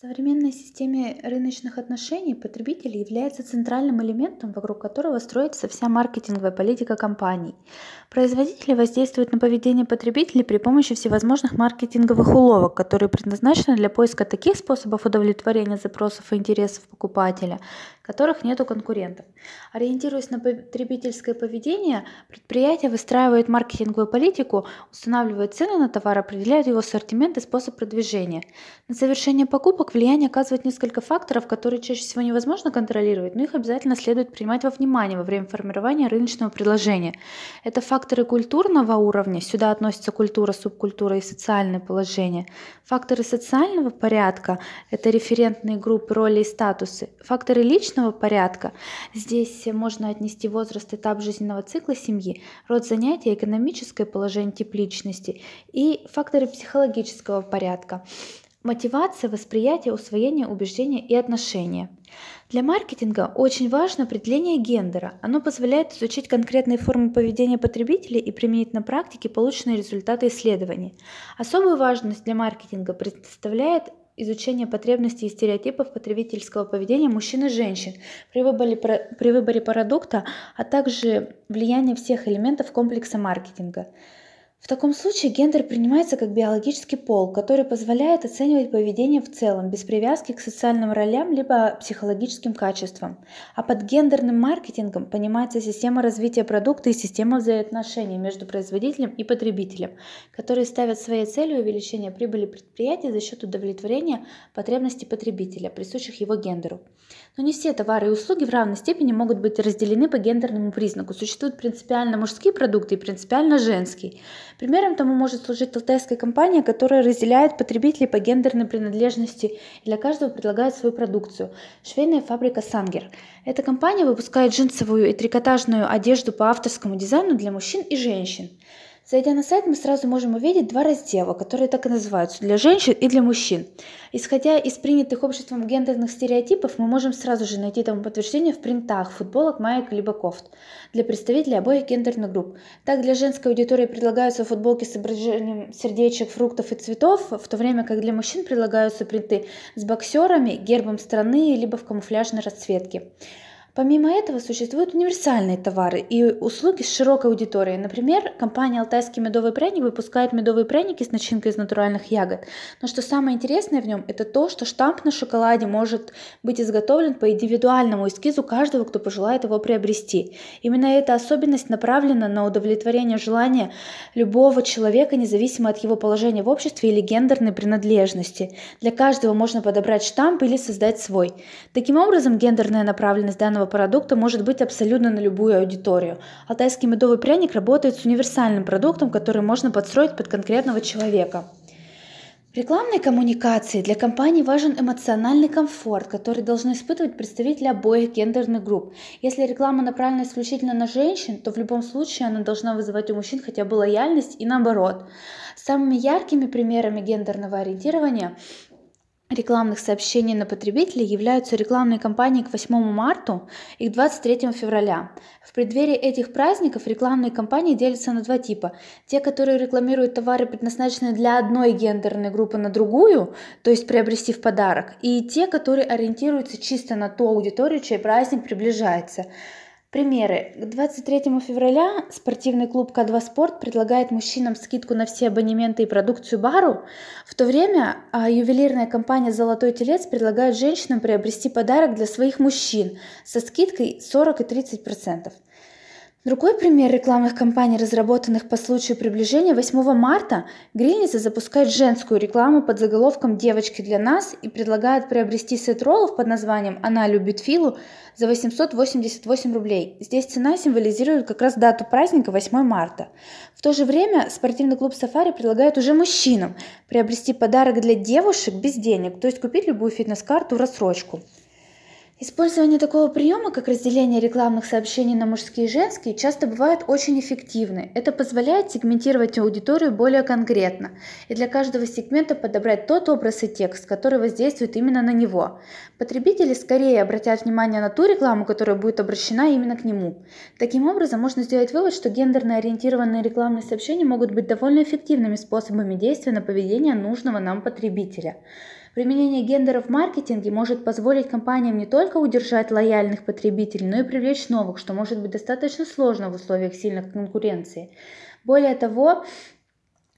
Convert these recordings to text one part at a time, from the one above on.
Современной системе рыночных отношений потребитель является центральным элементом, вокруг которого строится вся маркетинговая политика компаний. Производители воздействуют на поведение потребителей при помощи всевозможных маркетинговых уловок, которые предназначены для поиска таких способов удовлетворения запросов и интересов покупателя, которых нет у конкурентов. Ориентируясь на потребительское поведение, предприятие выстраивает маркетинговую политику, устанавливает цены на товар, определяет его ассортимент и способ продвижения. На совершение покупок влияние оказывает несколько факторов, которые чаще всего невозможно контролировать, но их обязательно следует принимать во внимание во время формирования рыночного предложения. Это факторы культурного уровня, сюда относятся культура, субкультура и социальное положение. Факторы социального порядка – это референтные группы, роли и статусы. Факторы личного порядка – здесь можно отнести возраст, этап жизненного цикла семьи, род занятий, экономическое положение, тип личности и факторы психологического порядка мотивация, восприятие, усвоение, убеждения и отношения. Для маркетинга очень важно определение гендера. Оно позволяет изучить конкретные формы поведения потребителей и применить на практике полученные результаты исследований. Особую важность для маркетинга представляет изучение потребностей и стереотипов потребительского поведения мужчин и женщин при выборе, при выборе продукта, а также влияние всех элементов комплекса маркетинга. В таком случае гендер принимается как биологический пол, который позволяет оценивать поведение в целом, без привязки к социальным ролям либо психологическим качествам. А под гендерным маркетингом понимается система развития продукта и система взаимоотношений между производителем и потребителем, которые ставят своей целью увеличение прибыли предприятия за счет удовлетворения потребностей потребителя, присущих его гендеру. Но не все товары и услуги в равной степени могут быть разделены по гендерному признаку. Существуют принципиально мужские продукты и принципиально женские. Примером тому может служить алтайская компания, которая разделяет потребителей по гендерной принадлежности и для каждого предлагает свою продукцию. Швейная фабрика «Сангер». Эта компания выпускает джинсовую и трикотажную одежду по авторскому дизайну для мужчин и женщин. Зайдя на сайт, мы сразу можем увидеть два раздела, которые так и называются – для женщин и для мужчин. Исходя из принятых обществом гендерных стереотипов, мы можем сразу же найти тому подтверждение в принтах, футболок, маек либо кофт для представителей обоих гендерных групп. Так, для женской аудитории предлагаются футболки с изображением сердечек, фруктов и цветов, в то время как для мужчин предлагаются принты с боксерами, гербом страны, либо в камуфляжной расцветке. Помимо этого существуют универсальные товары и услуги с широкой аудиторией. Например, компания «Алтайский медовый пряник» выпускает медовые пряники с начинкой из натуральных ягод. Но что самое интересное в нем, это то, что штамп на шоколаде может быть изготовлен по индивидуальному эскизу каждого, кто пожелает его приобрести. Именно эта особенность направлена на удовлетворение желания любого человека, независимо от его положения в обществе или гендерной принадлежности. Для каждого можно подобрать штамп или создать свой. Таким образом, гендерная направленность данного данного продукта может быть абсолютно на любую аудиторию. Алтайский медовый пряник работает с универсальным продуктом, который можно подстроить под конкретного человека. В рекламной коммуникации для компании важен эмоциональный комфорт, который должны испытывать представители обоих гендерных групп. Если реклама направлена исключительно на женщин, то в любом случае она должна вызывать у мужчин хотя бы лояльность и наоборот. Самыми яркими примерами гендерного ориентирования рекламных сообщений на потребителей являются рекламные кампании к 8 марта и к 23 февраля. В преддверии этих праздников рекламные кампании делятся на два типа. Те, которые рекламируют товары, предназначенные для одной гендерной группы на другую, то есть приобрести в подарок, и те, которые ориентируются чисто на ту аудиторию, чей праздник приближается. Примеры. К 23 февраля спортивный клуб К2 Спорт предлагает мужчинам скидку на все абонементы и продукцию бару, в то время а, ювелирная компания «Золотой телец» предлагает женщинам приобрести подарок для своих мужчин со скидкой 40 и 30%. Другой пример рекламных кампаний, разработанных по случаю приближения 8 марта, Грильница запускает женскую рекламу под заголовком «Девочки для нас» и предлагает приобрести сет роллов под названием «Она любит Филу» за 888 рублей. Здесь цена символизирует как раз дату праздника 8 марта. В то же время спортивный клуб «Сафари» предлагает уже мужчинам приобрести подарок для девушек без денег, то есть купить любую фитнес-карту в рассрочку. Использование такого приема, как разделение рекламных сообщений на мужские и женские, часто бывает очень эффективны. Это позволяет сегментировать аудиторию более конкретно и для каждого сегмента подобрать тот образ и текст, который воздействует именно на него. Потребители скорее обратят внимание на ту рекламу, которая будет обращена именно к нему. Таким образом, можно сделать вывод, что гендерно ориентированные рекламные сообщения могут быть довольно эффективными способами действия на поведение нужного нам потребителя. Применение гендера в маркетинге может позволить компаниям не только удержать лояльных потребителей, но и привлечь новых, что может быть достаточно сложно в условиях сильной конкуренции. Более того,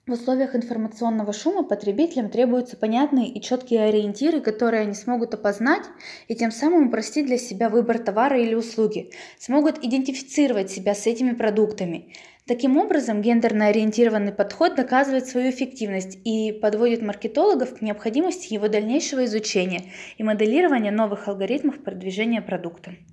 в условиях информационного шума потребителям требуются понятные и четкие ориентиры, которые они смогут опознать и тем самым упростить для себя выбор товара или услуги, смогут идентифицировать себя с этими продуктами. Таким образом, гендерно ориентированный подход доказывает свою эффективность и подводит маркетологов к необходимости его дальнейшего изучения и моделирования новых алгоритмов продвижения продукта.